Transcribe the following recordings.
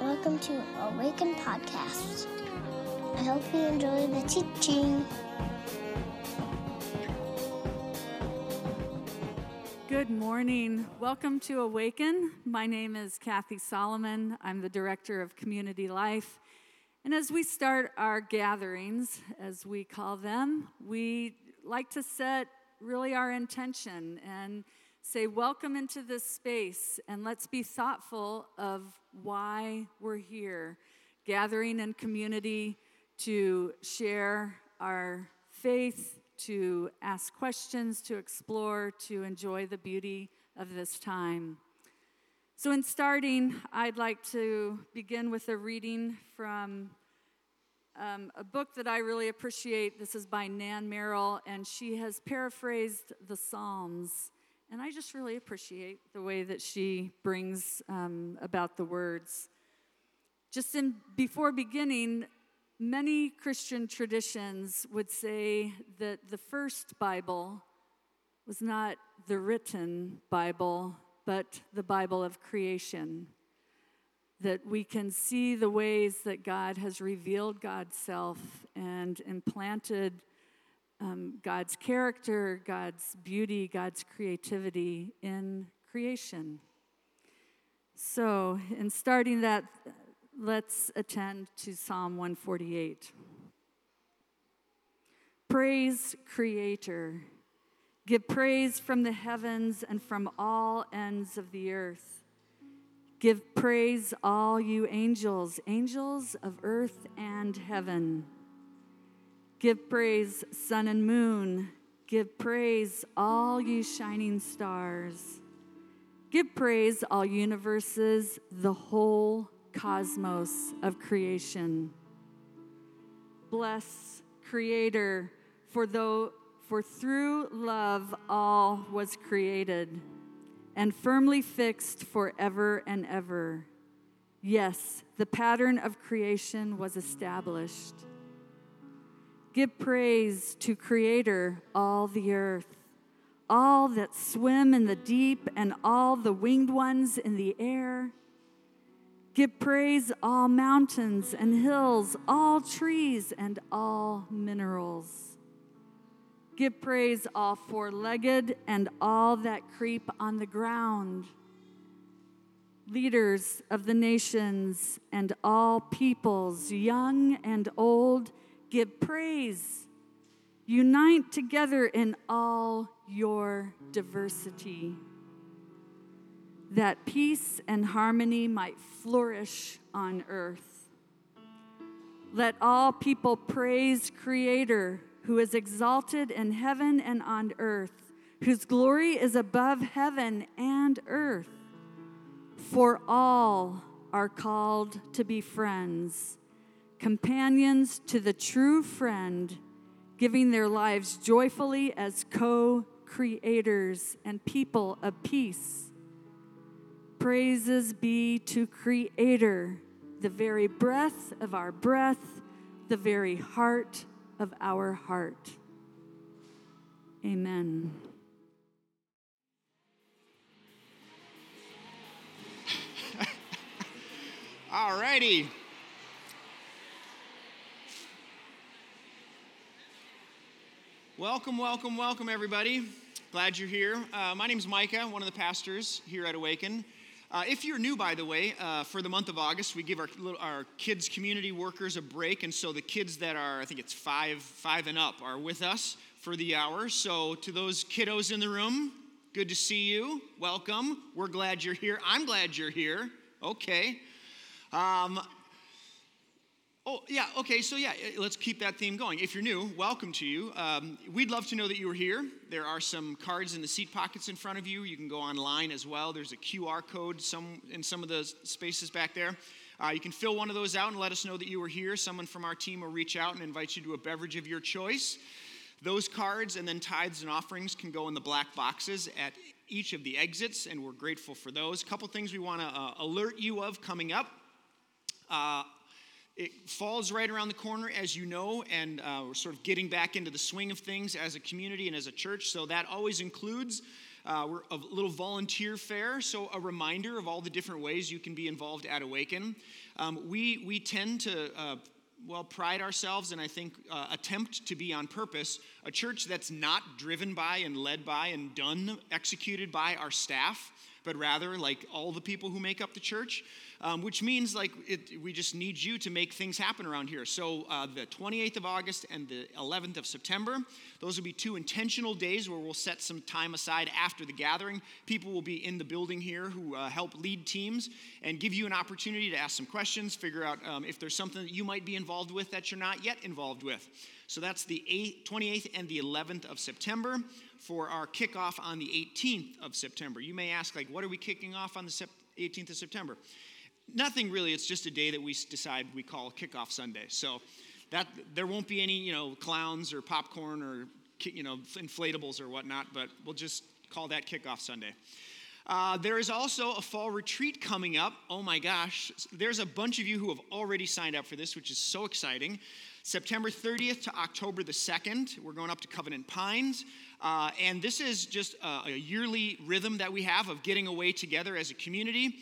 Welcome to Awaken Podcast. I hope you enjoy the teaching. Good morning. Welcome to Awaken. My name is Kathy Solomon. I'm the Director of Community Life. And as we start our gatherings, as we call them, we like to set really our intention and say, Welcome into this space, and let's be thoughtful of why we're here, gathering in community to share our faith, to ask questions, to explore, to enjoy the beauty of this time. So, in starting, I'd like to begin with a reading from um, a book that I really appreciate. This is by Nan Merrill, and she has paraphrased the Psalms. And I just really appreciate the way that she brings um, about the words. Just in before beginning, many Christian traditions would say that the first Bible was not the written Bible, but the Bible of creation that we can see the ways that God has revealed God's self and implanted um, God's character, God's beauty, God's creativity in creation. So, in starting that, let's attend to Psalm 148. Praise, Creator. Give praise from the heavens and from all ends of the earth. Give praise, all you angels, angels of earth and heaven. Give praise, sun and moon. Give praise, all you shining stars. Give praise, all universes, the whole cosmos of creation. Bless, Creator, for though for through love all was created and firmly fixed forever and ever. Yes, the pattern of creation was established. Give praise to Creator, all the earth, all that swim in the deep, and all the winged ones in the air. Give praise, all mountains and hills, all trees and all minerals. Give praise, all four legged and all that creep on the ground. Leaders of the nations and all peoples, young and old, give praise. Unite together in all your diversity, that peace and harmony might flourish on earth. Let all people praise Creator who is exalted in heaven and on earth, whose glory is above heaven and earth. For all are called to be friends, companions to the true friend, giving their lives joyfully as co creators and people of peace. Praises be to Creator, the very breath of our breath, the very heart of our heart. Amen. All righty. Welcome, welcome, welcome, everybody. Glad you're here. Uh, my name is Micah, one of the pastors here at Awaken. Uh, if you're new, by the way, uh, for the month of August, we give our, our kids community workers a break, and so the kids that are, I think it's five, five and up, are with us for the hour. So to those kiddos in the room, good to see you. Welcome. We're glad you're here. I'm glad you're here. Okay. Um, Oh, yeah, okay, so yeah, eh, let's keep that theme going. If you're new, welcome to you. Um, we'd love to know that you were here. There are some cards in the seat pockets in front of you. You can go online as well. There's a QR code some, in some of the spaces back there. Uh, you can fill one of those out and let us know that you were here. Someone from our team will reach out and invite you to a beverage of your choice. Those cards and then tithes and offerings can go in the black boxes at each of the exits, and we're grateful for those. A couple things we want to uh, alert you of coming up. Uh, it falls right around the corner, as you know, and uh, we're sort of getting back into the swing of things as a community and as a church. So that always includes Uh, we're a little volunteer fair, so a reminder of all the different ways you can be involved at Awaken. Um, we, we tend to uh, well, pride ourselves and I think uh, attempt to be on purpose a church that's not driven by and led by and done, executed by our staff, but rather like all the people who make up the church um, which means like it, we just need you to make things happen around here. So uh, the 28th of August and the 11th of September, those will be two intentional days where we'll set some time aside after the gathering. People will be in the building here who uh, help lead teams and give you an opportunity to ask some questions, figure out um, if there's something that you might be involved with that you're not yet involved with. So that's the 8th, 28th and the 11th of September for our kickoff on the 18th of September. You may ask, like, what are we kicking off on the 18th of September? nothing really. It's just a day that we decide we call kickoff Sunday. So that there won't be any, you know, clowns or popcorn or you know inflatables or whatnot. But we'll just call that kickoff Sunday. Uh, there is also a fall retreat coming up. Oh my gosh, there's a bunch of you who have already signed up for this, which is so exciting. September 30th to October the 2nd, we're going up to Covenant Pines. Uh, and this is just a, a yearly rhythm that we have of getting away together as a community.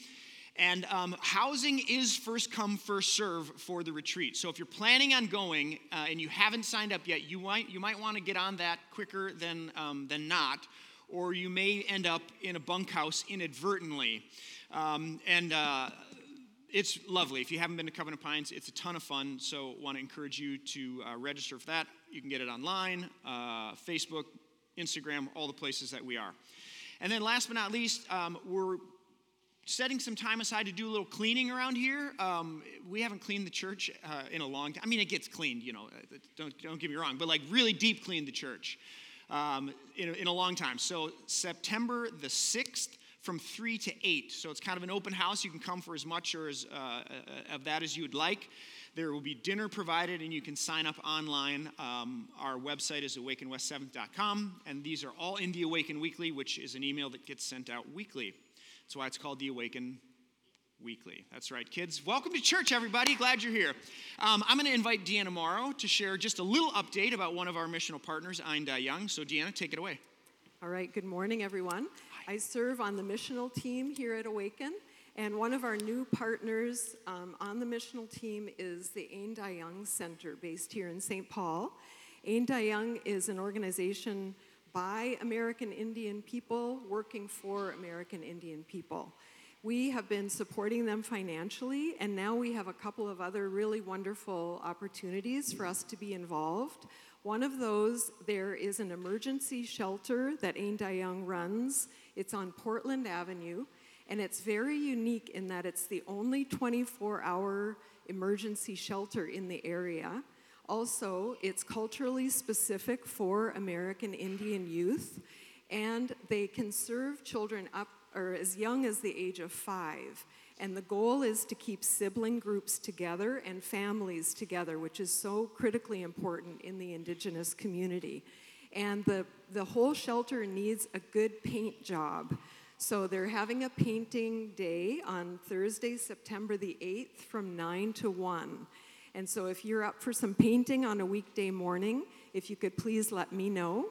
And um, housing is first come, first serve for the retreat. So if you're planning on going uh, and you haven't signed up yet, you might, you might want to get on that quicker than, um, than not, or you may end up in a bunkhouse inadvertently. Um, and uh, it's lovely. If you haven't been to Covenant Pines, it's a ton of fun. So want to encourage you to uh, register for that. You can get it online, uh, Facebook, Instagram, all the places that we are. And then last but not least, um, we're setting some time aside to do a little cleaning around here. Um, we haven't cleaned the church uh, in a long time. I mean, it gets cleaned, you know, uh, don't, don't get me wrong, but like really deep cleaned the church um, in, a, in a long time. So, September the 6th from 3 to 8. So, it's kind of an open house. You can come for as much or as, uh, uh of that as you would like. There will be dinner provided, and you can sign up online. Um, our website is awakenwest7th.com, and these are all in the Awaken Weekly, which is an email that gets sent out weekly. That's why it's called the Awaken Weekly. That's right, kids. Welcome to church, everybody. Glad you're here. Um, I'm going to invite Deanna Morrow to share just a little update about one of our missional partners, Dai Young. So, Deanna, take it away. All right, good morning, everyone. Hi. I serve on the missional team here at Awaken, and one of our new partners um, on the missional team is the Ain Young Center based here in St. Paul. Ain Young is an organization by American Indian people working for American Indian people. We have been supporting them financially, and now we have a couple of other really wonderful opportunities for us to be involved. One of those, there is an emergency shelter that Ain Young runs. It's on Portland Avenue, and it's very unique in that it's the only 24 hour emergency shelter in the area. Also, it's culturally specific for American Indian youth, and they can serve children up or as young as the age of five. And the goal is to keep sibling groups together and families together, which is so critically important in the indigenous community. And the, the whole shelter needs a good paint job. So they're having a painting day on Thursday, September the 8th from 9 to 1. And so if you're up for some painting on a weekday morning, if you could please let me know.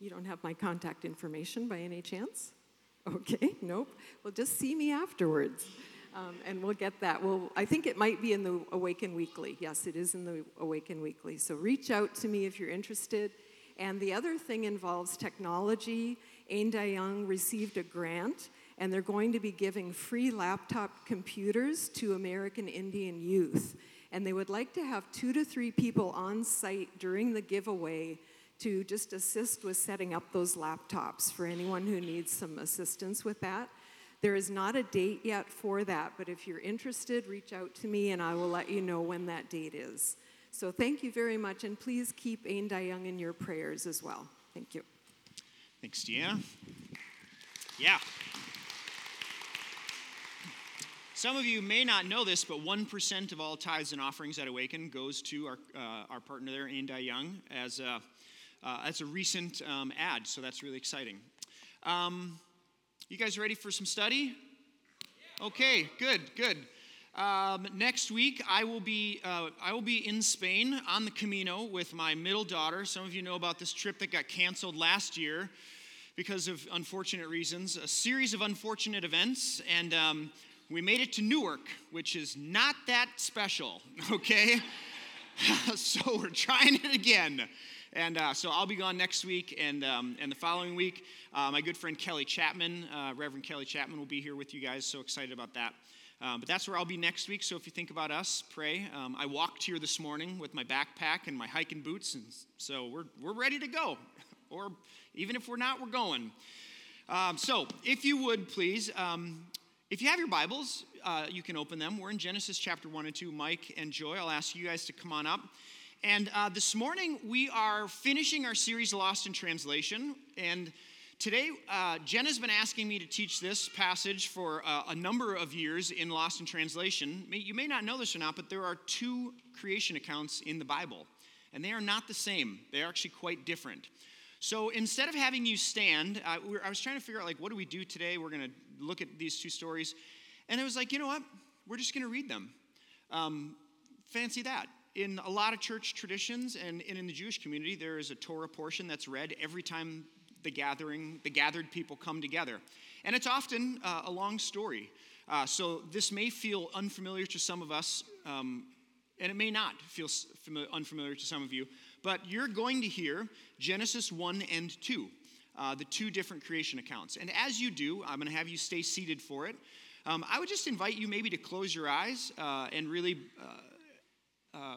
You don't have my contact information by any chance? Okay, nope. Well, just see me afterwards. Um, and we'll get that. Well, I think it might be in the Awaken Weekly. Yes, it is in the Awaken Weekly. So reach out to me if you're interested. And the other thing involves technology. Ain Dah Yung received a grant and they're going to be giving free laptop computers to American Indian youth. And they would like to have two to three people on site during the giveaway to just assist with setting up those laptops for anyone who needs some assistance with that. There is not a date yet for that, but if you're interested, reach out to me and I will let you know when that date is. So thank you very much, and please keep Ain Dah Yung in your prayers as well. Thank you. Thanks, Deanna. Yeah. Some of you may not know this, but 1% of all tithes and offerings at Awaken goes to our, uh, our partner there, Ain Dah Yung, as a, uh, as a recent um, ad, so that's really exciting. Um, you guys ready for some study? Okay, good, good. Um, next week, I will be uh, I will be in Spain on the Camino with my middle daughter. Some of you know about this trip that got canceled last year because of unfortunate reasons, a series of unfortunate events, and um, we made it to Newark, which is not that special. Okay, so we're trying it again. And uh, so I'll be gone next week and, um, and the following week. Uh, my good friend Kelly Chapman, uh, Reverend Kelly Chapman, will be here with you guys. So excited about that. Um, but that's where I'll be next week. So if you think about us, pray. Um, I walked here this morning with my backpack and my hiking boots, and so we're, we're ready to go. or even if we're not, we're going. Um, so if you would please, um, if you have your Bibles, uh, you can open them. We're in Genesis chapter 1 and 2. Mike and Joy, I'll ask you guys to come on up. And uh, this morning, we are finishing our series, Lost in Translation. And today, uh, Jen has been asking me to teach this passage for uh, a number of years in Lost in Translation. You may not know this or not, but there are two creation accounts in the Bible, and they are not the same. They are actually quite different. So instead of having you stand, uh, I was trying to figure out, like, what do we do today? We're going to look at these two stories. And it was like, you know what? We're just going to read them. Um, fancy that in a lot of church traditions and, in the Jewish community, there is a Torah portion that's read every time the gathering, the gathered people come together. And it's often uh, a long story. Uh, so this may feel unfamiliar to some of us, um, and it may not feel familiar, unfamiliar to some of you, but you're going to hear Genesis 1 and 2, uh, the two different creation accounts. And as you do, I'm going to have you stay seated for it. Um, I would just invite you maybe to close your eyes uh, and really uh, uh,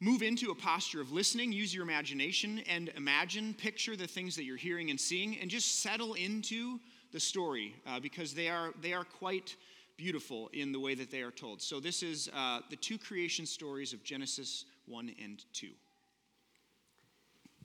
move into a posture of listening, use your imagination, and imagine, picture the things that you're hearing and seeing, and just settle into the story uh, because they are, they are quite beautiful in the way that they are told. So, this is uh, the two creation stories of Genesis 1 and 2.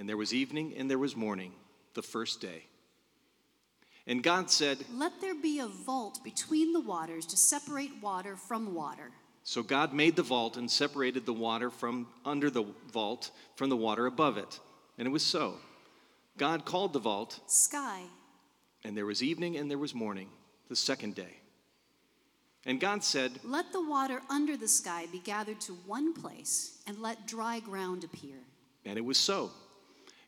And there was evening and there was morning, the first day. And God said, Let there be a vault between the waters to separate water from water. So God made the vault and separated the water from under the vault from the water above it. And it was so. God called the vault sky. And there was evening and there was morning, the second day. And God said, Let the water under the sky be gathered to one place, and let dry ground appear. And it was so.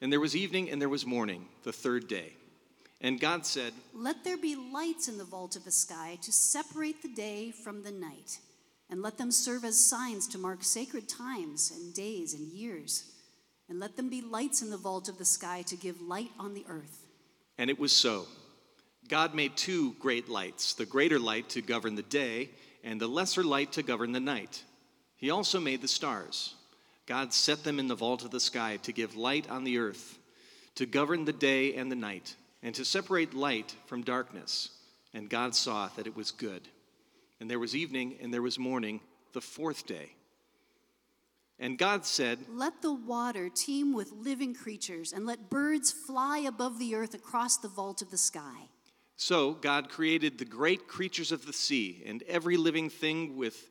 And there was evening and there was morning, the third day. And God said, Let there be lights in the vault of the sky to separate the day from the night, and let them serve as signs to mark sacred times and days and years. And let them be lights in the vault of the sky to give light on the earth. And it was so. God made two great lights the greater light to govern the day, and the lesser light to govern the night. He also made the stars. God set them in the vault of the sky to give light on the earth, to govern the day and the night and to separate light from darkness. And God saw that it was good. And there was evening and there was morning, the fourth day. And God said, Let the water teem with living creatures, and let birds fly above the earth across the vault of the sky. So God created the great creatures of the sea and every living thing with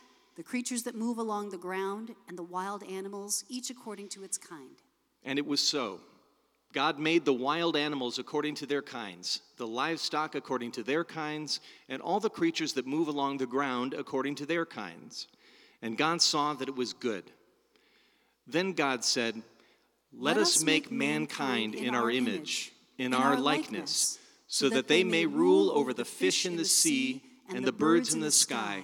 the creatures that move along the ground, and the wild animals, each according to its kind. And it was so. God made the wild animals according to their kinds, the livestock according to their kinds, and all the creatures that move along the ground according to their kinds. And God saw that it was good. Then God said, Let, us make mankind in our image, in our likeness, so that they may rule over the fish in the sea and the birds in the sky,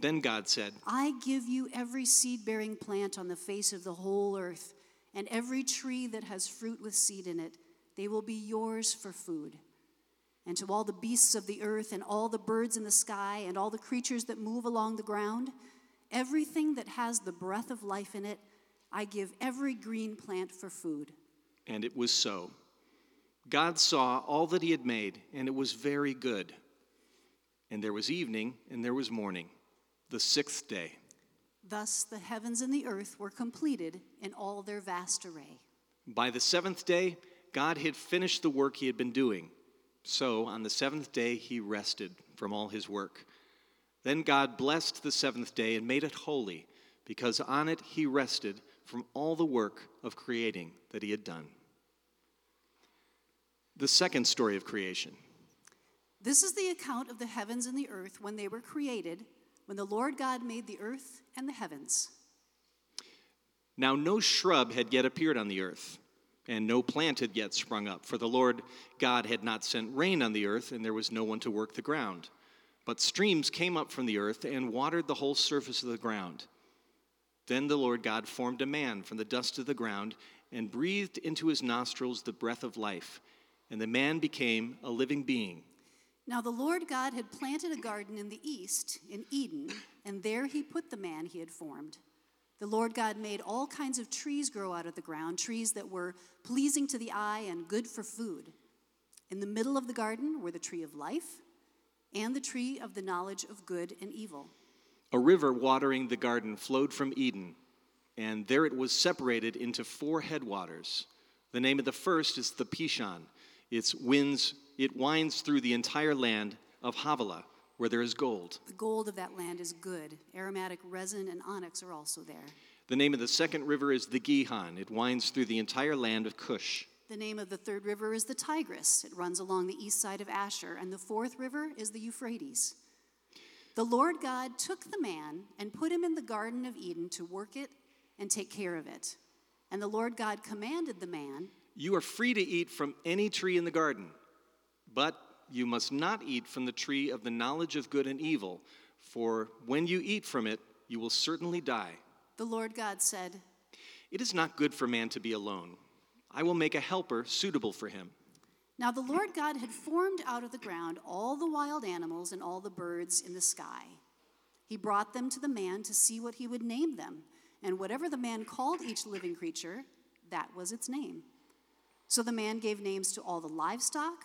Then God said, I give you every seed bearing plant on the face of the whole earth, and every tree that has fruit with seed in it. They will be yours for food. And to all the beasts of the earth, and all the birds in the sky, and all the creatures that move along the ground, everything that has the breath of life in it, I give every green plant for food. And it was so. God saw all that he had made, and it was very good. And there was evening, and there was morning, the sixth day. Thus the heavens and the earth were completed in all their vast array. By the seventh day, God had finished the work he had been doing. So on the seventh day, he rested from all his work. Then God blessed the seventh day and made it holy, because on it he rested from all the work of creating that he had done. The second story of creation. This is the account of the heavens and the earth when they were created, when the Lord God made the earth and the heavens. Now, no shrub had yet appeared on the earth and no plant had yet sprung up, for the Lord God had not sent rain on the earth, and there was no one to work the ground. But streams came up from the earth and watered the whole surface of the ground. Then the Lord God formed a man from the dust of the ground and breathed into his nostrils the breath of life, and the man became a living being. Now the Lord God had planted a garden in the east, in Eden, and there he put the man he had formed. The Lord God made all kinds of trees grow out of the ground, trees that were pleasing to the eye and good for food. In the middle of the garden were the tree of life and the tree of the knowledge of good and evil. A river watering the garden flowed from Eden, and there it was separated into four headwaters. The name of the first is the Pishon. Its winds, it winds through the entire land of Havilah where there is gold. The gold of that land is good. Aromatic resin and onyx are also there. The name of the second river is the Gihon. It winds through the entire land of Cush. The name of the third river is the Tigris. It runs along the east side of Ashur. And the fourth river is the Euphrates. The Lord God took the man and put him in the Garden of Eden to work it and take care of it. And the Lord God commanded the man You are free to eat from any tree in the garden, but you must not eat from the tree of the knowledge of good and evil, for when you eat from it, you will certainly die. The Lord God said, It is not good for man to be alone. I will make a helper suitable for him. Now the Lord God had formed out of the ground all the wild animals and all the birds in the sky. He brought them to the man to see what he would name them, and whatever the man called each living creature, that was its name. So the man gave names to all the livestock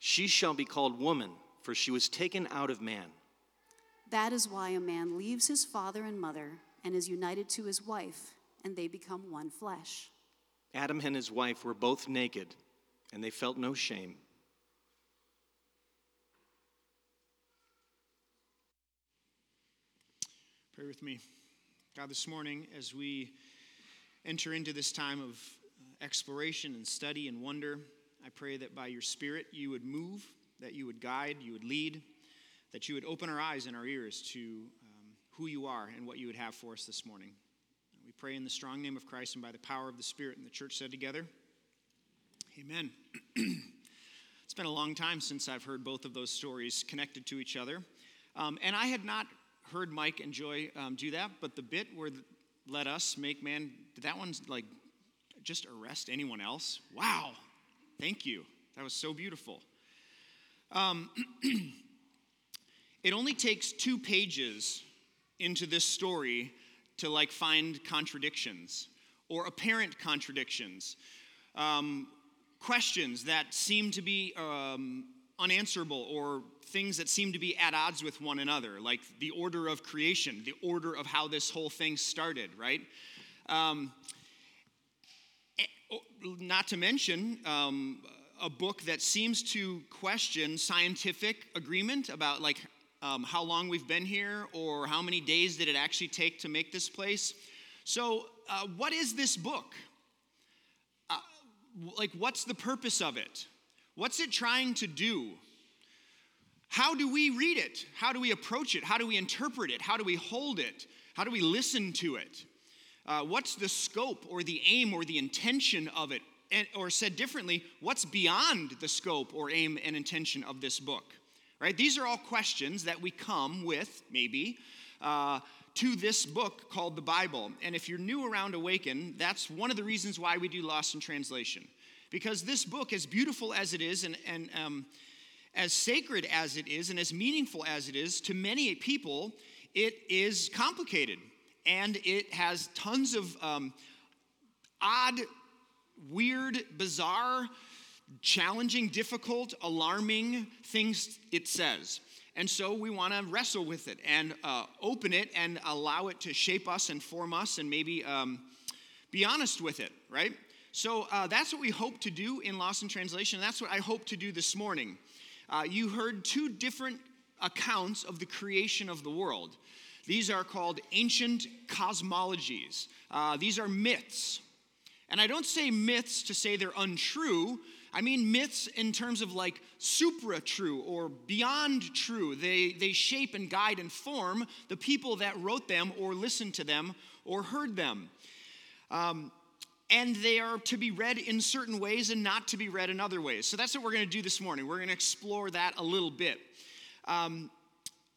She shall be called woman, for she was taken out of man. That is why a man leaves his father and mother and is united to his wife, and they become one flesh. Adam and his wife were both naked, and they felt no shame. Pray with me. God, this morning, as we enter into this time of uh, exploration and study and wonder, I pray that by your Spirit you would move, that you would guide, you would lead, that you would open our eyes and our ears to um, who you are and what you would have for us this morning. We pray in the strong name of Christ and by the power of the Spirit. And the church said together, Amen. it's been a long time since I've heard both of those stories connected to each other. Um, and I had not heard Mike and Joy um, do that, but the bit where the, let us make man, did that one's like just arrest anyone else? Wow. Thank you. That was so beautiful. Um, it only takes two pages into this story to like find contradictions or apparent contradictions, um, questions that seem to be um, unanswerable or things that seem to be at odds with one another, like the order of creation, the order of how this whole thing started, right? Not to mention um, a book that seems to question scientific agreement about like um, how long we've been here or how many days did it actually take to make this place. So, uh, what is this book? Uh, like, what's the purpose of it? What's it trying to do? How do we read it? How do we approach it? How do we interpret it? How do we hold it? How do we listen to it? Uh, what's the scope or the aim or the intention of it? And, or said differently, what's beyond the scope or aim and intention of this book? right? These are all questions that we come with, maybe, uh, to this book called the Bible. And if you're new around Awaken, that's one of the reasons why we do Lost in Translation. Because this book, as beautiful as it is, and, and um, as sacred as it is, and as meaningful as it is, to many people, it is complicated. And it has tons of um, odd, weird, bizarre, challenging, difficult, alarming things it says. And so we want to wrestle with it and uh, open it and allow it to shape us and form us and maybe um, be honest with it, right? So uh, that's what we hope to do in Lost in Translation. and That's what I hope to do this morning. Uh, you heard two different accounts of the creation of the world. These are called ancient cosmologies. Uh, these are myths. And I don't say myths to say they're untrue, I mean myths in terms of like supra true or beyond true. They, they shape and guide and form the people that wrote them or listened to them or heard them. Um, and they are to be read in certain ways and not to be read in other ways. So that's what we're going to do this morning. We're going to explore that a little bit. Um,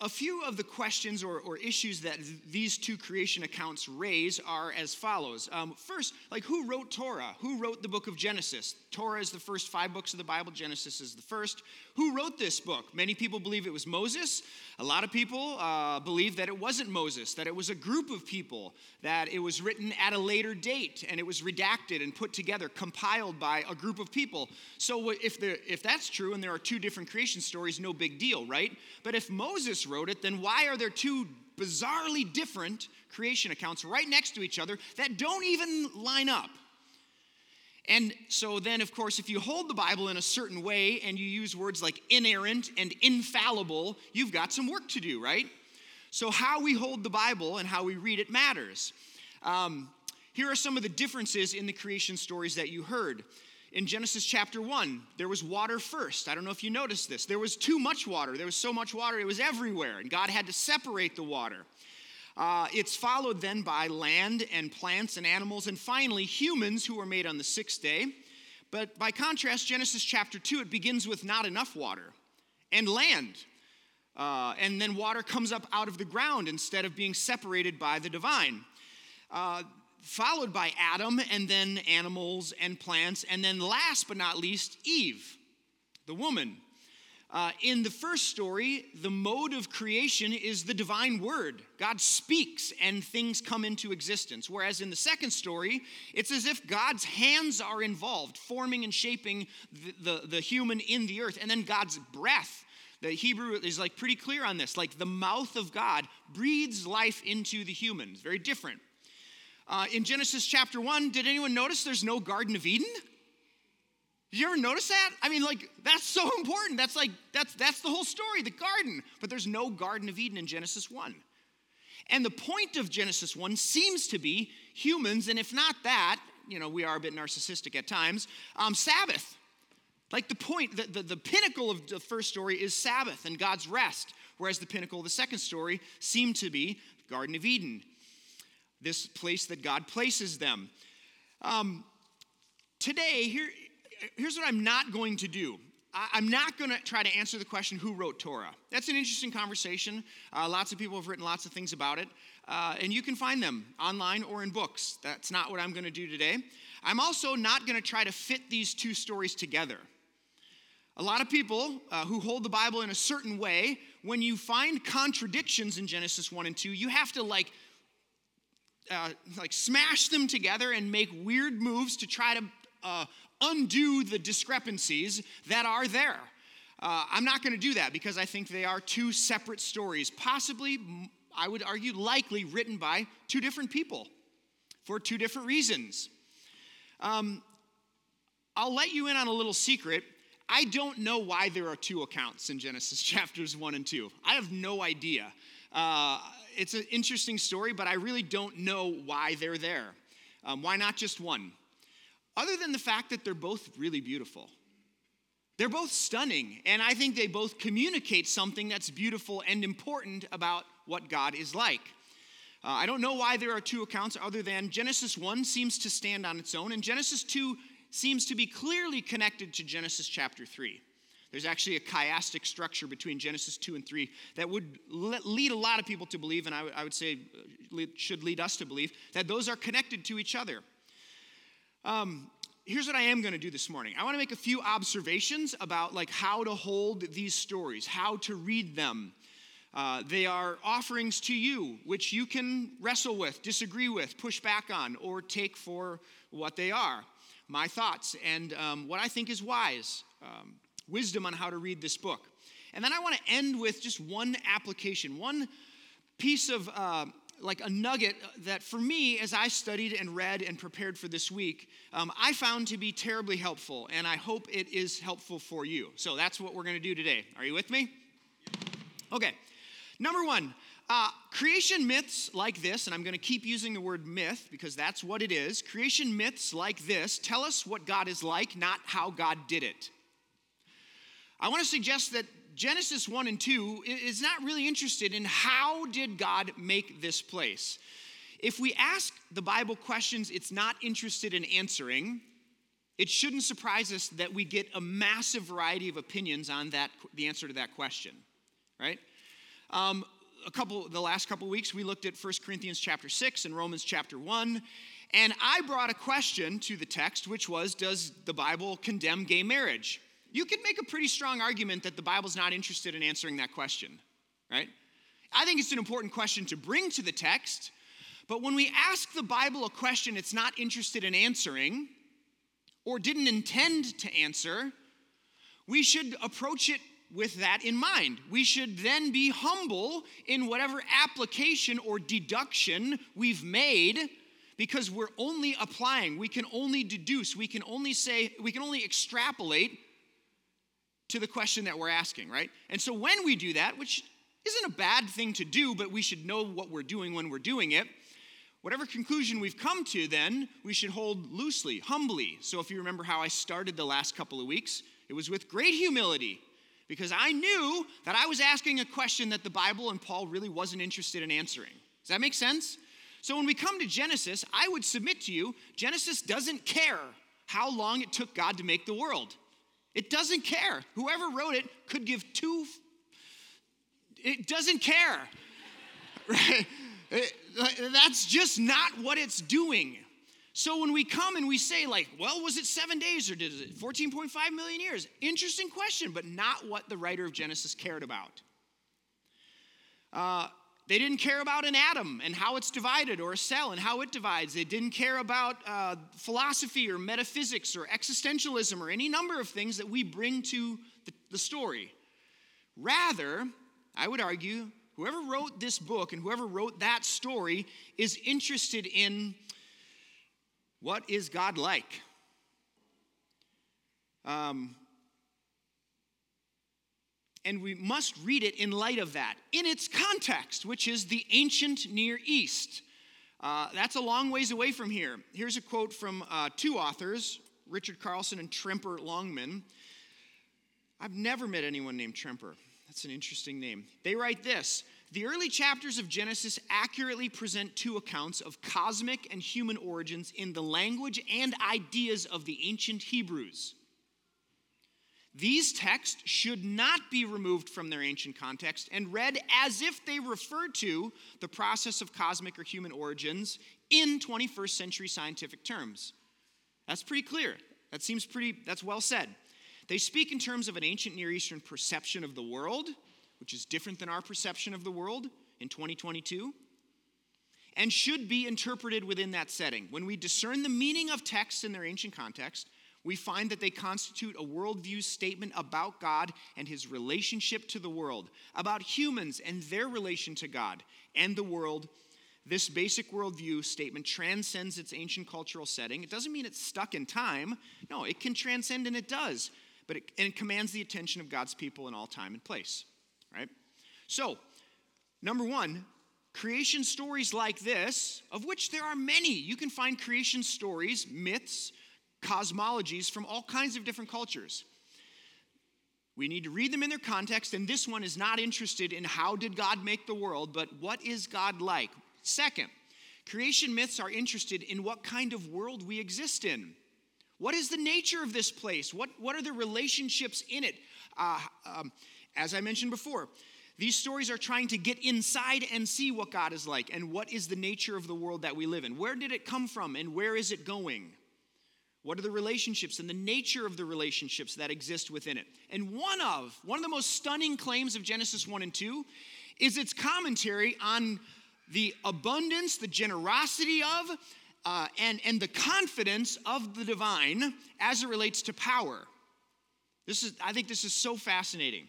a few of the questions or, or issues that th- these two creation accounts raise are as follows. Um, first, like who wrote Torah? Who wrote the book of Genesis? Torah is the first five books of the Bible, Genesis is the first. Who wrote this book? Many people believe it was Moses. A lot of people uh, believe that it wasn't Moses, that it was a group of people, that it was written at a later date and it was redacted and put together, compiled by a group of people. So if, if that's true and there are two different creation stories, no big deal, right? But if Moses wrote it, then why are there two bizarrely different creation accounts right next to each other that don't even line up? And so, then, of course, if you hold the Bible in a certain way and you use words like inerrant and infallible, you've got some work to do, right? So, how we hold the Bible and how we read it matters. Um, here are some of the differences in the creation stories that you heard in Genesis chapter 1, there was water first. I don't know if you noticed this. There was too much water. There was so much water, it was everywhere, and God had to separate the water. Uh, it's followed then by land and plants and animals, and finally humans who were made on the sixth day. But by contrast, Genesis chapter 2, it begins with not enough water and land. Uh, and then water comes up out of the ground instead of being separated by the divine. Uh, followed by Adam, and then animals and plants, and then last but not least, Eve, the woman. Uh, in the first story, the mode of creation is the divine word. God speaks and things come into existence. Whereas in the second story, it's as if God's hands are involved, forming and shaping the, the, the human in the earth, and then God's breath. The Hebrew is like pretty clear on this. Like the mouth of God breathes life into the humans. Very different. Uh, in Genesis chapter 1, did anyone notice there's no Garden of Eden? Did you ever notice that? I mean, like, that's so important. That's like, that's, that's the whole story, the garden. But there's no Garden of Eden in Genesis 1. And the point of Genesis 1 seems to be humans, and if not that, you know, we are a bit narcissistic at times, um, Sabbath. Like the point, the, the, the pinnacle of the first story is Sabbath and God's rest. whereas the pinnacle of the second story seemed to be Garden of Eden, this place that God places them. Um, today, here, here's what I'm not going to do. I'm not going to try to answer the question who wrote Torah. That's an interesting conversation. Uh, lots of people have written lots of things about it, uh, and you can find them online or in books. That's not what I'm going to do today. I'm also not going to try to fit these two stories together. A lot of people uh, who hold the Bible in a certain way, when you find contradictions in Genesis 1 and 2, you have to like uh, like smash them together and make weird moves to try to uh, undo the discrepancies that are there. Uh, I'm not going to do that because I think they are two separate stories, possibly, I would argue, likely written by two different people for two different reasons. Um, I'll let you in on a little secret. I don't know why there are two accounts in Genesis chapters 1 and 2. I have no idea. Uh, it's an interesting story, but I really don't know why they're there. Um, why not just one? other than the fact that they're both really beautiful. They're both stunning, and I think they both communicate something that's beautiful and important about what God is like. Uh, I don't know why there are two accounts other than Genesis 1 seems to stand on its own, and Genesis 2 seems to be clearly connected to Genesis chapter 3. There's actually a chiastic structure between Genesis 2 and 3 that would lead a lot of people to believe, and I would say uh, should lead us to believe, that those are connected to each other. Um, here's what I am going to do this morning. I want to make a few observations about like how to hold these stories, how to read them. Uh, they are offerings to you, which you can wrestle with, disagree with, push back on, or take for what they are. My thoughts and um, what I think is wise, um, wisdom on how to read this book. And then I want to end with just one application, one piece of uh, like a nugget that for me, as I studied and read and prepared for this week, um, I found to be terribly helpful, and I hope it is helpful for you. So that's what we're going to do today. Are you with me? Okay. Number one, uh, creation myths like this, and I'm going to keep using the word myth because that's what it is. Creation myths like this tell us what God is like, not how God did it. I want to suggest that Genesis 1 and 2 is not really interested in how did God make this place. If we ask the Bible questions it's not interested in answering, it shouldn't surprise us that we get a massive variety of opinions on that, the answer to that question, right? Um, a couple, the last couple weeks, we looked at 1 Corinthians chapter 6 and Romans chapter 1. And I brought a question to the text, which was Does the Bible condemn gay marriage? You could make a pretty strong argument that the Bible's not interested in answering that question, right? I think it's an important question to bring to the text, but when we ask the Bible a question it's not interested in answering or didn't intend to answer, we should approach it with that in mind. We should then be humble in whatever application or deduction we've made because we're only applying, we can only deduce, we can only say, we can only extrapolate to the question that we're asking, right? And so when we do that, which isn't a bad thing to do, but we should know what we're doing when we're doing it. Whatever conclusion we've come to, then, we should hold loosely, humbly. So if you remember how I started the last couple of weeks, it was with great humility because I knew that I was asking a question that the Bible and Paul really wasn't interested in answering. Does that make sense? So when we come to Genesis, I would submit to you Genesis doesn't care how long it took God to make the world. It doesn't care. Whoever wrote it could give two. It doesn't care. Right? It, that's just not what it's doing. So when we come and we say, like, well, was it seven days or did it 14.5 million years? Interesting question, but not what the writer of Genesis cared about. Uh, they didn't care about an atom and how it's divided, or a cell and how it divides. They didn't care about uh, philosophy or metaphysics or existentialism or any number of things that we bring to the, the story. Rather, I would argue, whoever wrote this book and whoever wrote that story is interested in what is God like? Um, and we must read it in light of that, in its context, which is the ancient Near East. Uh, that's a long ways away from here. Here's a quote from uh, two authors, Richard Carlson and Tremper Longman. I've never met anyone named Tremper. That's an interesting name. They write this The early chapters of Genesis accurately present two accounts of cosmic and human origins in the language and ideas of the ancient Hebrews. These texts should not be removed from their ancient context and read as if they refer to the process of cosmic or human origins in 21st century scientific terms. That's pretty clear. That seems pretty, that's well said. They speak in terms of an ancient Near Eastern perception of the world, which is different than our perception of the world in 2022, and should be interpreted within that setting. When we discern the meaning of texts in their ancient context, we find that they constitute a worldview statement about God and his relationship to the world, about humans and their relation to God and the world. This basic worldview statement transcends its ancient cultural setting. It doesn't mean it's stuck in time. No, it can transcend and it does, but it, and it commands the attention of God's people in all time and place, right? So, number one, creation stories like this, of which there are many. You can find creation stories, myths, cosmologies from all kinds of different cultures. We need to read them in their context, and this one is not interested in how did God make the world, but what is God like? Second, creation myths are interested in what kind of world we exist in. What is the nature of this place? What, what are the relationships in it? Uh, um, as I mentioned before, these stories are trying to get inside and see what God is like and what is the nature of the world that we live in. Where did it come from and where is it going? What are the relationships and the nature of the relationships that exist within it? And one of, one of the most stunning claims of Genesis 1 and 2 is its commentary on the abundance, the generosity of, uh, and, and the confidence of the divine as it relates to power. This is, I think this is so fascinating.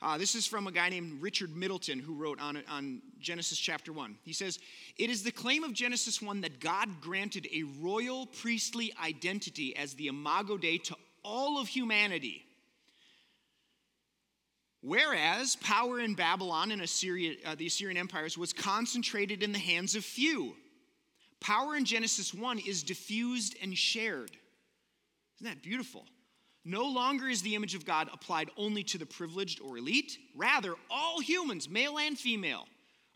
Uh, this is from a guy named Richard Middleton who wrote on, on Genesis chapter 1. He says, It is the claim of Genesis 1 that God granted a royal priestly identity as the imago Dei to all of humanity. Whereas power in Babylon and Assyria, uh, the Assyrian empires was concentrated in the hands of few. Power in Genesis 1 is diffused and shared. Isn't that beautiful? No longer is the image of God applied only to the privileged or elite. Rather, all humans, male and female,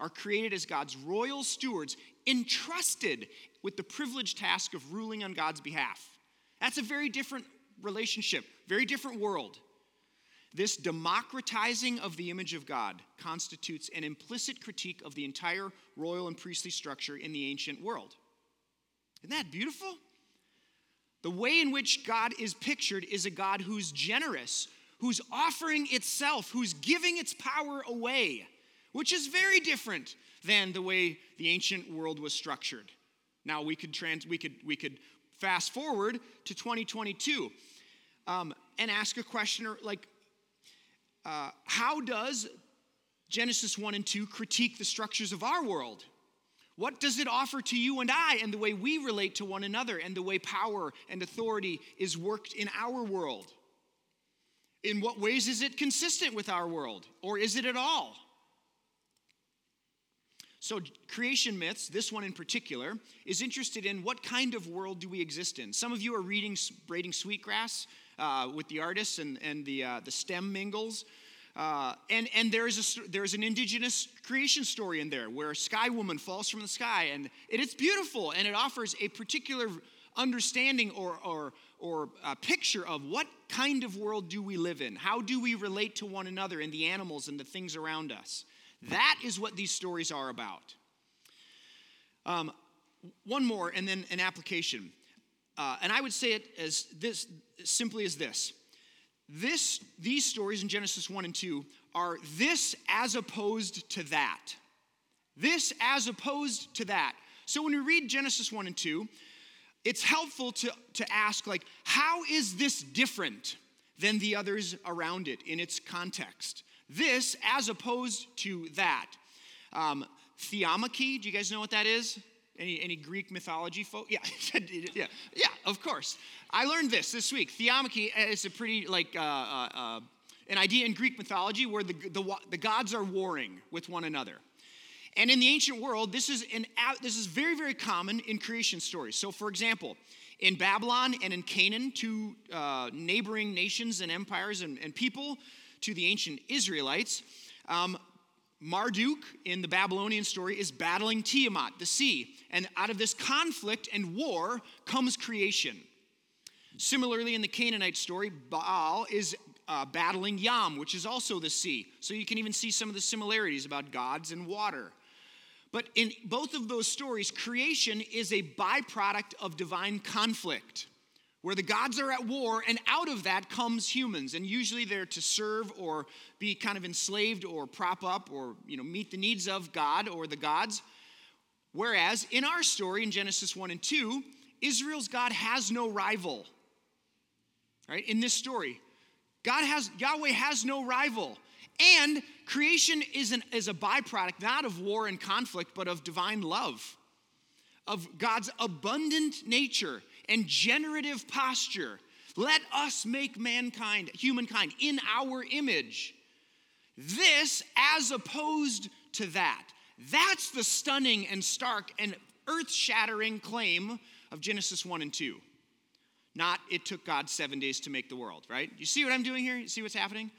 are created as God's royal stewards, entrusted with the privileged task of ruling on God's behalf. That's a very different relationship, very different world. This democratizing of the image of God constitutes an implicit critique of the entire royal and priestly structure in the ancient world. Isn't that beautiful? The way in which God is pictured is a God who's generous, who's offering itself, who's giving its power away, which is very different than the way the ancient world was structured. Now we could trans, we could we could fast forward to 2022 um, and ask a question or like, uh, how does Genesis 1 and 2 critique the structures of our world? What does it offer to you and I and the way we relate to one another and the way power and authority is worked in our world? In what ways is it consistent with our world, or is it at all? So, creation myths, this one in particular, is interested in what kind of world do we exist in. Some of you are reading Braiding Sweetgrass uh, with the artists and, and the, uh, the stem mingles. Uh, and and there is a, there's an indigenous creation story in there where a sky woman falls from the sky, and it, it's beautiful, and it offers a particular understanding or, or, or a picture of what kind of world do we live in? How do we relate to one another and the animals and the things around us? That is what these stories are about. Um, one more, and then an application. Uh, and I would say it as this simply as this this, these stories in Genesis 1 and 2 are this as opposed to that. This as opposed to that. So when we read Genesis 1 and 2, it's helpful to, to ask, like, how is this different than the others around it in its context? This as opposed to that. Um, theomachy, do you guys know what that is? Any, any Greek mythology folk? Yeah, yeah, yeah, of course. I learned this this week. Theomachy is a pretty, like, uh, uh, uh, an idea in Greek mythology where the, the, the gods are warring with one another. And in the ancient world, this is, an, this is very, very common in creation stories. So, for example, in Babylon and in Canaan, two uh, neighboring nations and empires and, and people, to the ancient Israelites, um, Marduk in the Babylonian story is battling Tiamat, the sea. And out of this conflict and war comes creation. Similarly, in the Canaanite story, Baal is uh, battling Yam, which is also the sea. So you can even see some of the similarities about gods and water. But in both of those stories, creation is a byproduct of divine conflict, where the gods are at war, and out of that comes humans. And usually they're to serve or be kind of enslaved or prop up or you know, meet the needs of God or the gods. Whereas in our story in Genesis 1 and 2, Israel's God has no rival. Right? In this story, God has Yahweh has no rival. And creation is, an, is a byproduct not of war and conflict, but of divine love, of God's abundant nature and generative posture. Let us make mankind, humankind, in our image. This as opposed to that. That's the stunning and stark and earth shattering claim of Genesis 1 and 2. Not it took God seven days to make the world, right? You see what I'm doing here? You see what's happening?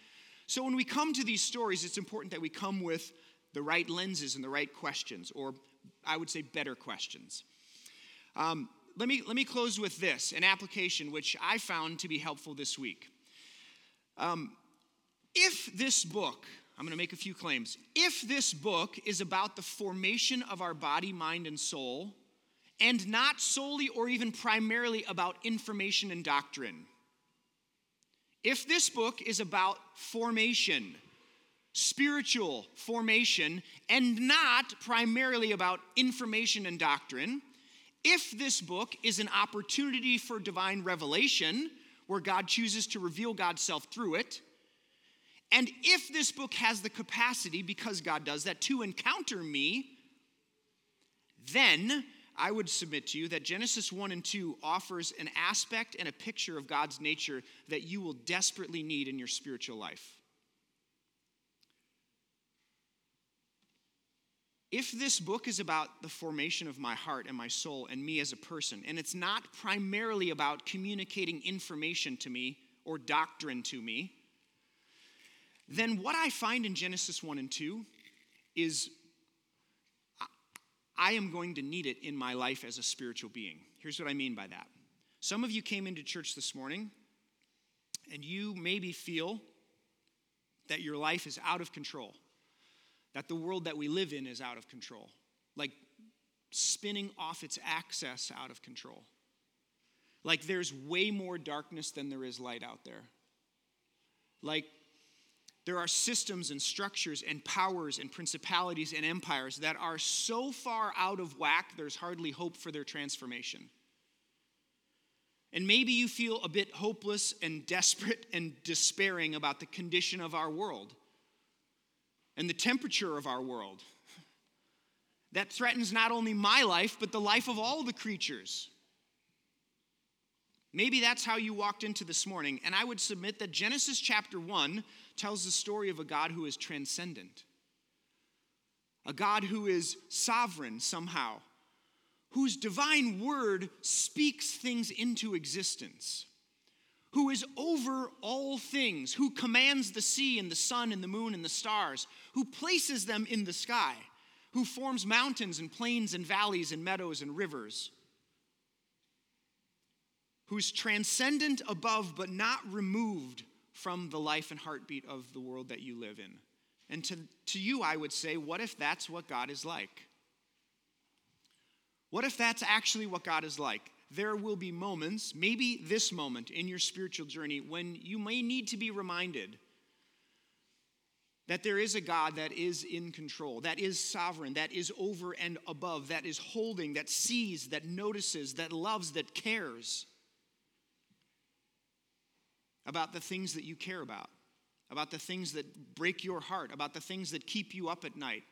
So when we come to these stories, it's important that we come with the right lenses and the right questions, or I would say better questions. Um, let, me, let me close with this an application which I found to be helpful this week. Um, if this book, I'm going to make a few claims. If this book is about the formation of our body, mind, and soul, and not solely or even primarily about information and doctrine, if this book is about formation, spiritual formation, and not primarily about information and doctrine, if this book is an opportunity for divine revelation, where God chooses to reveal God's self through it, and if this book has the capacity, because God does that, to encounter me, then I would submit to you that Genesis 1 and 2 offers an aspect and a picture of God's nature that you will desperately need in your spiritual life. If this book is about the formation of my heart and my soul and me as a person, and it's not primarily about communicating information to me or doctrine to me, then what I find in Genesis 1 and 2 is I am going to need it in my life as a spiritual being. Here's what I mean by that. Some of you came into church this morning and you maybe feel that your life is out of control, that the world that we live in is out of control, like spinning off its axis out of control. Like there's way more darkness than there is light out there. Like there are systems and structures and powers and principalities and empires that are so far out of whack, there's hardly hope for their transformation. And maybe you feel a bit hopeless and desperate and despairing about the condition of our world and the temperature of our world. That threatens not only my life, but the life of all the creatures. Maybe that's how you walked into this morning. And I would submit that Genesis chapter 1 tells the story of a God who is transcendent, a God who is sovereign somehow, whose divine word speaks things into existence, who is over all things, who commands the sea and the sun and the moon and the stars, who places them in the sky, who forms mountains and plains and valleys and meadows and rivers who's transcendent above but not removed from the life and heartbeat of the world that you live in. And to, to you, I would say, what if that's what God is like? What if that's actually what God is like? There will be moments, maybe this moment in your spiritual journey, when you may need to be reminded that there is a God that is in control, that is sovereign, that is over and above, that is holding, that sees, that notices, that loves, that cares about the things that you care about, about the things that break your heart, about the things that keep you up at night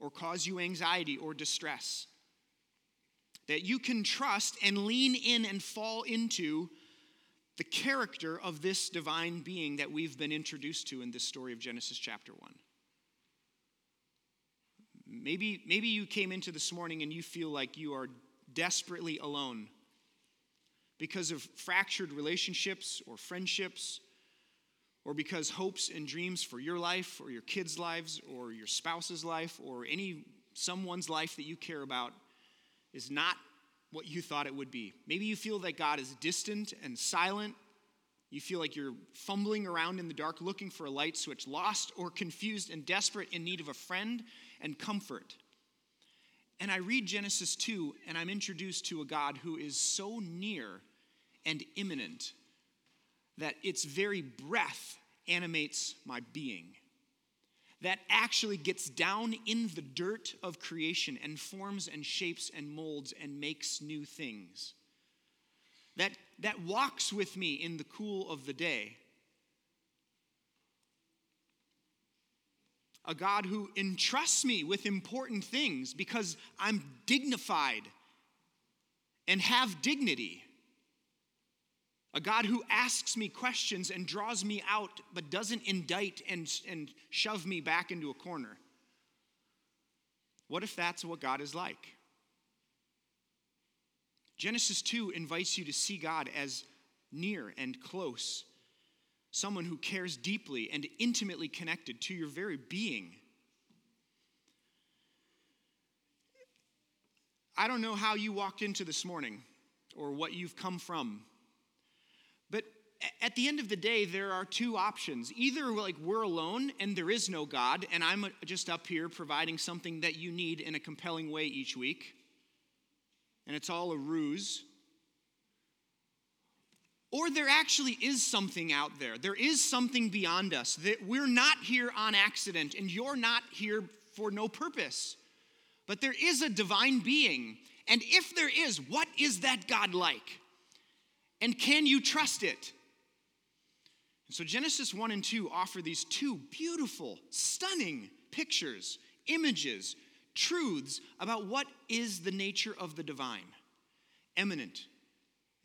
or cause you anxiety or distress. That you can trust and lean in and fall into the character of this divine being that we've been introduced to in this story of Genesis chapter 1. Maybe, maybe you came into this morning and you feel like you are desperately alone because of fractured relationships or friendships or because hopes and dreams for your life or your kids' lives or your spouse's life or any someone's life that you care about is not what you thought it would be. Maybe you feel that God is distant and silent. You feel like you're fumbling around in the dark looking for a light switch, lost or confused and desperate in need of a friend and comfort. And I read Genesis 2, and I'm introduced to a God who is so near and immanent that its very breath animates my being. That actually gets down in the dirt of creation and forms and shapes and molds and makes new things. That, that walks with me in the cool of the day. A God who entrusts me with important things because I'm dignified and have dignity. A God who asks me questions and draws me out, but doesn't indict and, and shove me back into a corner. What if that's what God is like? Genesis 2 invites you to see God as near and close, someone who cares deeply and intimately connected to your very being. I don't know how you walked into this morning or what you've come from at the end of the day, there are two options. Either like we're alone and there is no God, and I'm uh, just up here providing something that you need in a compelling way each week, and it's all a ruse. Or there actually is something out there. There is something beyond us that we're not here on accident and you're not here for no purpose. But there is a divine being. And if there is, what is that God like? And can you trust it? So Genesis 1 and 2 offer these two beautiful, stunning pictures, images, truths about what is the nature of the divine immanent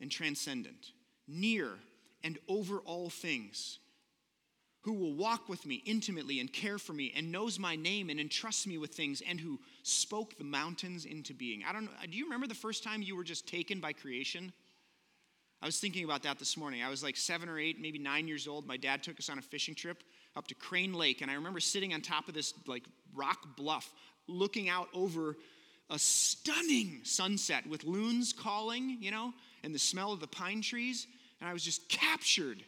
and transcendent, near and over all things, who will walk with me intimately and care for me and knows my name and entrusts me with things and who spoke the mountains into being. I don't know, do you remember the first time you were just taken by creation? I was thinking about that this morning. I was like seven or eight, maybe nine years old. My dad took us on a fishing trip up to Crane Lake, and I remember sitting on top of this like rock bluff, looking out over a stunning sunset with loons calling, you know, and the smell of the pine trees. And I was just captured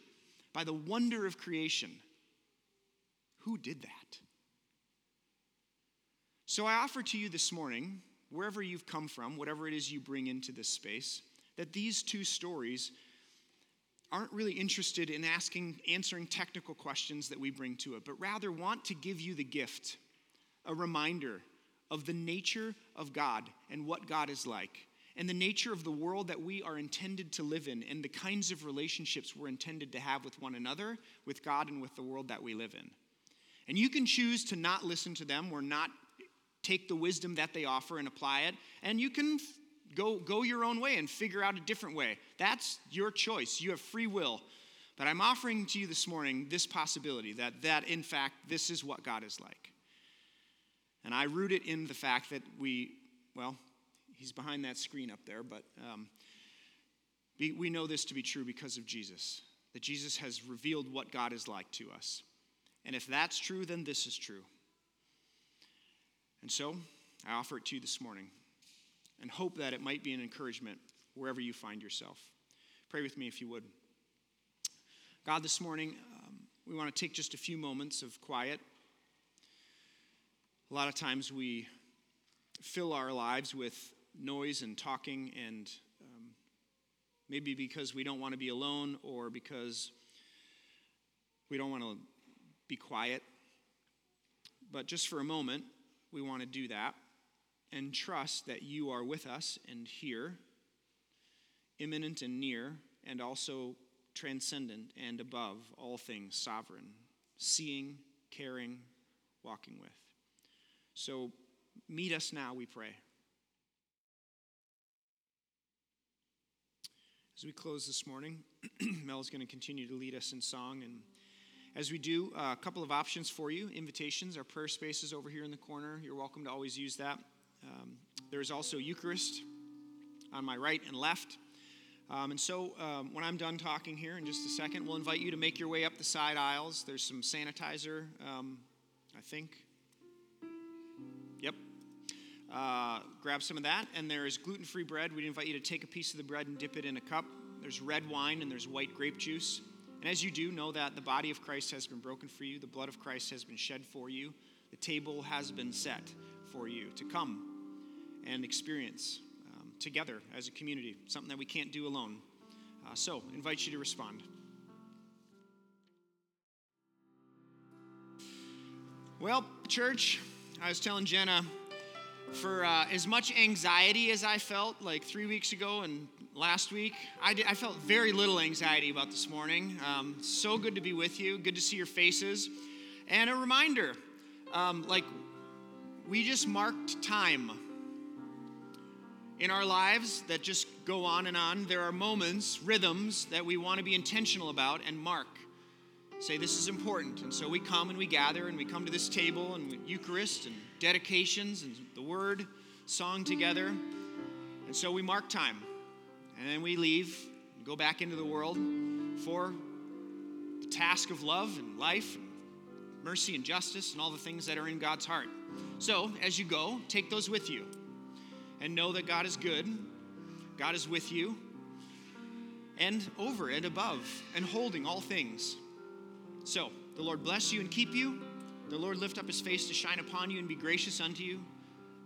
by the wonder of creation. Who did that? So I offer to you this morning, wherever you've come from, whatever it is you bring into this space, that these two stories aren't really interested in asking answering technical questions that we bring to it but rather want to give you the gift a reminder of the nature of God and what God is like and the nature of the world that we are intended to live in and the kinds of relationships we're intended to have with one another with God and with the world that we live in. And you can choose to not listen to them or not take the wisdom that they offer and apply it and you can Go, go your own way and figure out a different way. That's your choice. You have free will. But I'm offering to you this morning this possibility that, that in fact, this is what God is like. And I root it in the fact that we, well, he's behind that screen up there, but um, we, we know this to be true because of Jesus, that Jesus has revealed what God is like to us. And if that's true, then this is true. And so I offer it to you this morning and hope that it might be an encouragement wherever you find yourself. Pray with me if you would. God, this morning, um, we want to take just a few moments of quiet. A lot of times we fill our lives with noise and talking, and um, maybe because we don't want to be alone or because we don't want to be quiet. But just for a moment, we want to do that and trust that you are with us and here, immanent and near, and also transcendent and above all things, sovereign, seeing, caring, walking with. So meet us now, we pray. As we close this morning, Mel is going to continue to lead us in song. And as we do, uh, a couple of options for you invitations. Our prayer space is over here in the corner. You're welcome to always use that. Um, there's also Eucharist on my right and left. Um, and so, um, when I'm done talking here in just a second, we'll invite you to make your way up the side aisles. There's some sanitizer, um, I think. Yep. Uh, grab some of that. And there's gluten free bread. We'd invite you to take a piece of the bread and dip it in a cup. There's red wine and there's white grape juice. And as you do, know that the body of Christ has been broken for you, the blood of Christ has been shed for you, the table has been set for you to come and experience um, together as a community, something that we can't do alone. Uh, so, invite you to respond. Well, church, I was telling Jenna, for uh, as much anxiety as I felt like three weeks ago and last week, I, did, I felt very little anxiety about this morning. Um, so good to be with you. Good to see your faces. And a reminder um, like, we just marked time in our lives that just go on and on. There are moments, rhythms that we want to be intentional about and mark. Say, this is important. And so we come and we gather and we come to this table and Eucharist and dedications and the word, song together. And so we mark time. And then we leave and go back into the world for the task of love and life and mercy and justice and all the things that are in God's heart. So, as you go, take those with you and know that God is good, God is with you, and over and above and holding all things. So, the Lord bless you and keep you. The Lord lift up his face to shine upon you and be gracious unto you.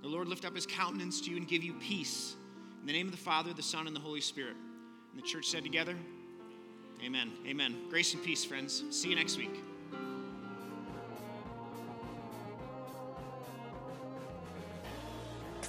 The Lord lift up his countenance to you and give you peace. In the name of the Father, the Son, and the Holy Spirit. And the church said together, Amen. Amen. Grace and peace, friends. See you next week.